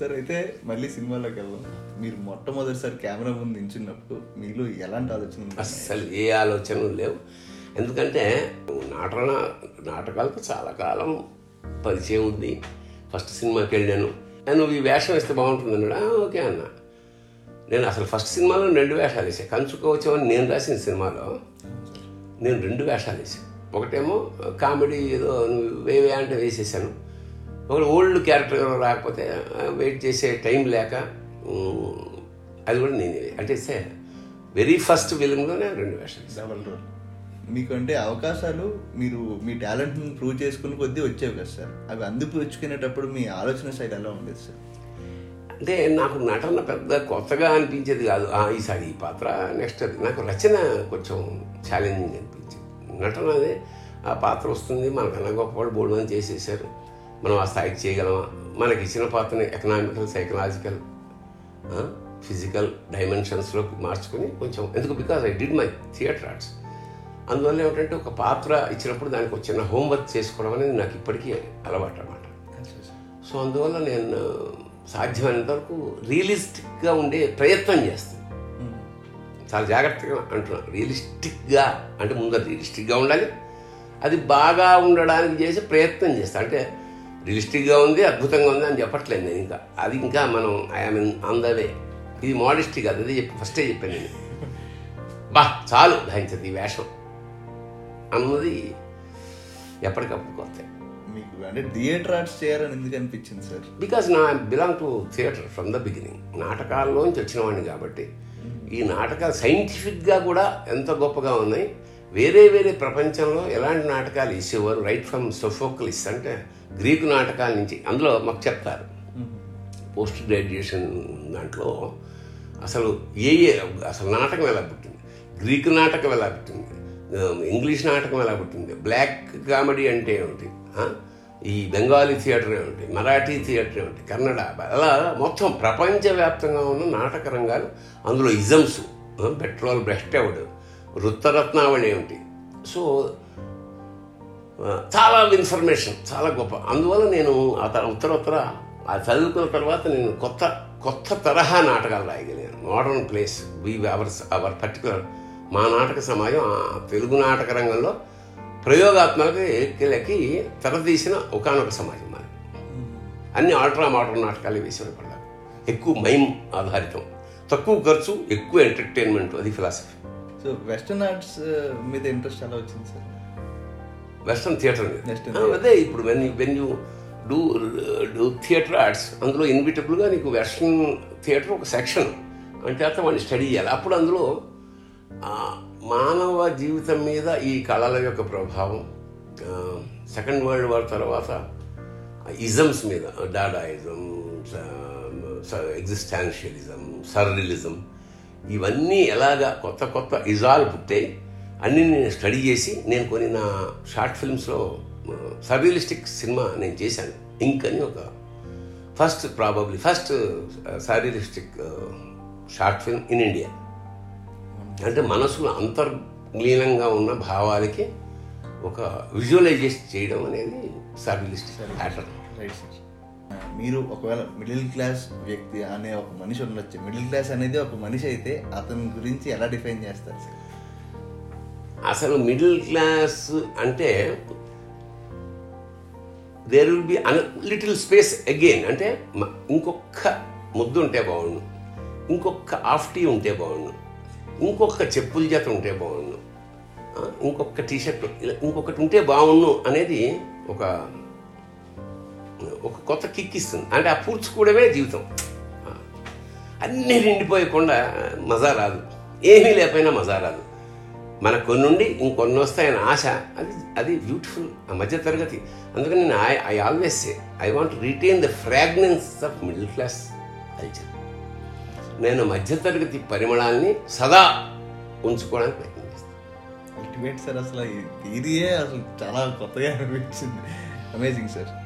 Sir అయితే మళ్ళీ సినిమాలోకి వెళ్దాం. మీరు మొట్టమొదటిసారి కెమెరా ముందు నించున్నప్పుడు మీలో ఎలాంటి ఆలోచన ఉంది? అస్సలు ఏ ఆలోచనలు లేవు. ఎందుకంటే నాటన నాటకాలకు చాలా కాలం పరిచయం ఉంది. ఫస్ట్ సినిమాకి వెళ్ళాను. నువ్వు ఈ వేషం వేస్తే బాగుంటుంది అన్నాడు. ఓకే అన్న. నేను అసలు ఫస్ట్ సినిమాలో రెండు వేషాలు వేసాను కంచుకోవచ్చు అని నేను రాసిన సినిమాలో నేను రెండు వేషాలు వేసాను ఒకటేమో కామెడీ ఏదో నువ్వు వేవే అంటే వేసేసాను. ఒకటి ఓల్డ్ క్యారెక్టర్ రాకపోతే వెయిట్ చేసే టైం లేక అది కూడా నేనే అంటే వెరీ ఫస్ట్ ఫిలింలోనే రెండు వేషాలు. డబల్ రోల్ మీకు అంటే అవకాశాలు మీరు మీ టాలెంట్ని ప్రూవ్ చేసుకుని కొద్దీ వచ్చేవి కదా సార్. అవి అందిపుచ్చుకునేటప్పుడు మీ ఆలోచన శైలి ఎలా ఉండేది సార్? అంటే నాకు నటన పెద్ద కొత్తగా అనిపించేది కాదు. ఈసారి ఈ పాత్ర నెక్స్ట్ అది. నాకు రచన కొంచెం ఛాలెంజింగ్ అనిపించింది. నటన అదే ఆ పాత్ర వస్తుంది. మనకన్నా గొప్పవాడు బోర్డు మంది చేసేసారు. మనం ఆ స్థాయికి చేయగలమా? మనకి ఇచ్చిన పాత్రని ఎకనామికల్ సైకలాజికల్ ఫిజికల్ డైమెన్షన్స్లోకి మార్చుకొని కొంచెం ఎందుకు? Because I did my theatre arts అందువల్ల ఏమిటంటే ఒక పాత్ర ఇచ్చినప్పుడు దానికి ఒక చిన్న హోంవర్క్ చేసుకోవడం అనేది నాకు ఇప్పటికీ అలవాటు అనమాట సో అందువల్ల నేను సాధ్యమైనంత వరకు రియలిస్టిక్గా ఉండే ప్రయత్నం చేస్తాను. చాలా జాగ్రత్తగా అంటున్నాను రియలిస్టిక్గా అంటే ముందర రియలిస్టిక్గా ఉండాలి. అది బాగా ఉండడానికి చేసే ప్రయత్నం చేస్తాను అంటే రియలిస్టిక్గా ఉంది అద్భుతంగా ఉంది అని చెప్పట్లేదు నేను ఇంకా. అది ఇంకా మనం ఐఎమ్ ఆన్ ద వే ఇది మోడెస్టీ కాదు అదే చెప్పి ఫస్టే చెప్పాను నేను. బా చాలు ధరించదు ఈ వేషం. అన్నది ఎప్పటికప్పుడు కొత్త. మీకు అంటే థియేటర్ ఆర్ట్స్ చేయాలని ఎందుకు అనిపించింది సార్? బికాజ్ నా belong to theatre from the beginning నాటకాల్లోంచి వచ్చిన వాడిని కాబట్టి ఈ నాటకాలు సైంటిఫిక్గా కూడా ఎంత గొప్పగా ఉన్నాయి. వేరే వేరే ప్రపంచంలో ఎలాంటి నాటకాలు ఇచ్చేవారు రైట్ ఫ్రమ్ సొఫోక్లిస్ అంటే గ్రీకు నాటకాల నుంచి. అందులో మాకు చెప్తారు. పోస్ట్ గ్రాడ్యుయేషన్ దాంట్లో అసలు ఏ ఏ అసలు నాటకం ఎలా పుట్టింది? గ్రీక్ నాటకం ఎలా పుట్టింది? ఇంగ్లీష్ నాటకం ఎలా పుట్టింది? బ్లాక్ కామెడీ అంటే ఏమిటి? ఈ బెంగాలీ థియేటర్ ఏమిటి? మరాఠీ థియేటర్ ఏమిటి? కన్నడ? అలా మొత్తం ప్రపంచవ్యాప్తంగా ఉన్న నాటక రంగాలు అందులో ఇజమ్స్ పెట్రోల్ బ్రెస్ట్ ఎవడు? వృత్తరత్నావళి ఏమిటి? సో చాలా ఇన్ఫర్మేషన్ చాలా గొప్ప. అందువల్ల నేను ఆ ఉత్తర ఉత్తర ఆ చదువుకున్న తర్వాత నేను కొత్త కొత్త తరహా నాటకాలు రాయగలిగాను. Modern plays we our our particular మా నాటక సమాజం ఆ తెలుగు నాటక రంగంలో ఎక్కిలకి తెరదీసిన ఒకనొక సమాజం మరి అన్ని ఆల్ట్రా మోడర్న్ నాటకాలు వేసేవాళ్ళు ఎక్కువ మైమ్ ఆధారితం. తక్కువ ఖర్చు ఎక్కువ ఎంటర్టైన్మెంట్ అది ఫిలాసఫీ సో వెస్టర్న్ ఆర్ట్స్ మీద ఇంట్రెస్ట్ ఎలా వచ్చింది సార్ వెస్ట్రన్ థియేటర్ మీద? అదే ఇప్పుడు when when you do do theatre arts అందులో ఇన్విటబుల్గా నీకు వెస్ట్రన్ థియేటర్ ఒక సెక్షన్ అంటే అర్థం వాడిని స్టడీ చేయాలి. అప్పుడు అందులో మానవ జీవితం మీద ఈ కళల యొక్క ప్రభావం సెకండ్ వరల్డ్ వార్ తర్వాత ఇజమ్స్ మీద డాడాయిజం ఎగ్జిస్టాన్షియలిజం సర్రిలిజం ఇవన్నీ ఎలాగా కొత్త కొత్త ఇజాలు పుట్టాయి అన్ని నేను స్టడీ చేసి నేను కొన్ని నా షార్ట్ ఫిల్మ్స్లో సర్రియలిస్టిక్ సినిమా నేను చేశాను. ఇంక్ అని ఒక first probably first surrealistic short film in India. అంటే మనసులో అంతర్లీనంగా ఉన్న భావాలకి ఒక విజువలైజేషన్ చేయడం అనేది సర్రియలిస్టిక్. ప్యాటర్న్. Right sir. మీరు ఒకవేళ మిడిల్ క్లాస్ వ్యక్తి అనే ఒక మనిషి ఉండొచ్చు. మిడిల్ క్లాస్ అనేది ఒక మనిషి అయితే అతని గురించి ఎలా డిఫైన్ చేస్తారు అసలు మిడిల్ క్లాస్ అంటే there will be an little space again అంటే ఇంకొక ముద్దు ఉంటే బాగుండు. ఇంకొక ఆఫ్టీ ఉంటే బాగుండు. ఇంకొక చెప్పుల జత ఉంటే బాగుండు. ఇంకొక టీషర్ట్ ఇంకొకటి ఉంటే బాగుండు అనేది ఒక ఒక కొత్త కిక్ ఇస్తుంది. అంటే ఆ పూడ్చుకోవడమే జీవితం. అన్నీ నిండిపోయకుండా మజా రాదు. ఏమీ లేకపోయినా మజా రాదు. మన కొన్ని ఇంకొన్ని వస్తాయని ఆశ. అది అది బ్యూటిఫుల్ ఆ మధ్య తరగతి. అందుకని నేను I I always say I want retain the fragrance of middle class culture నేను మధ్యతరగతి పరిమళాన్ని సదా ఉంచుకోవడానికి ప్రయత్నం చేస్తాను. అల్టిమేట్ సార్ అసలు ఇది అసలు చాలా కొత్తగా అనిపించింది. Amazing sir.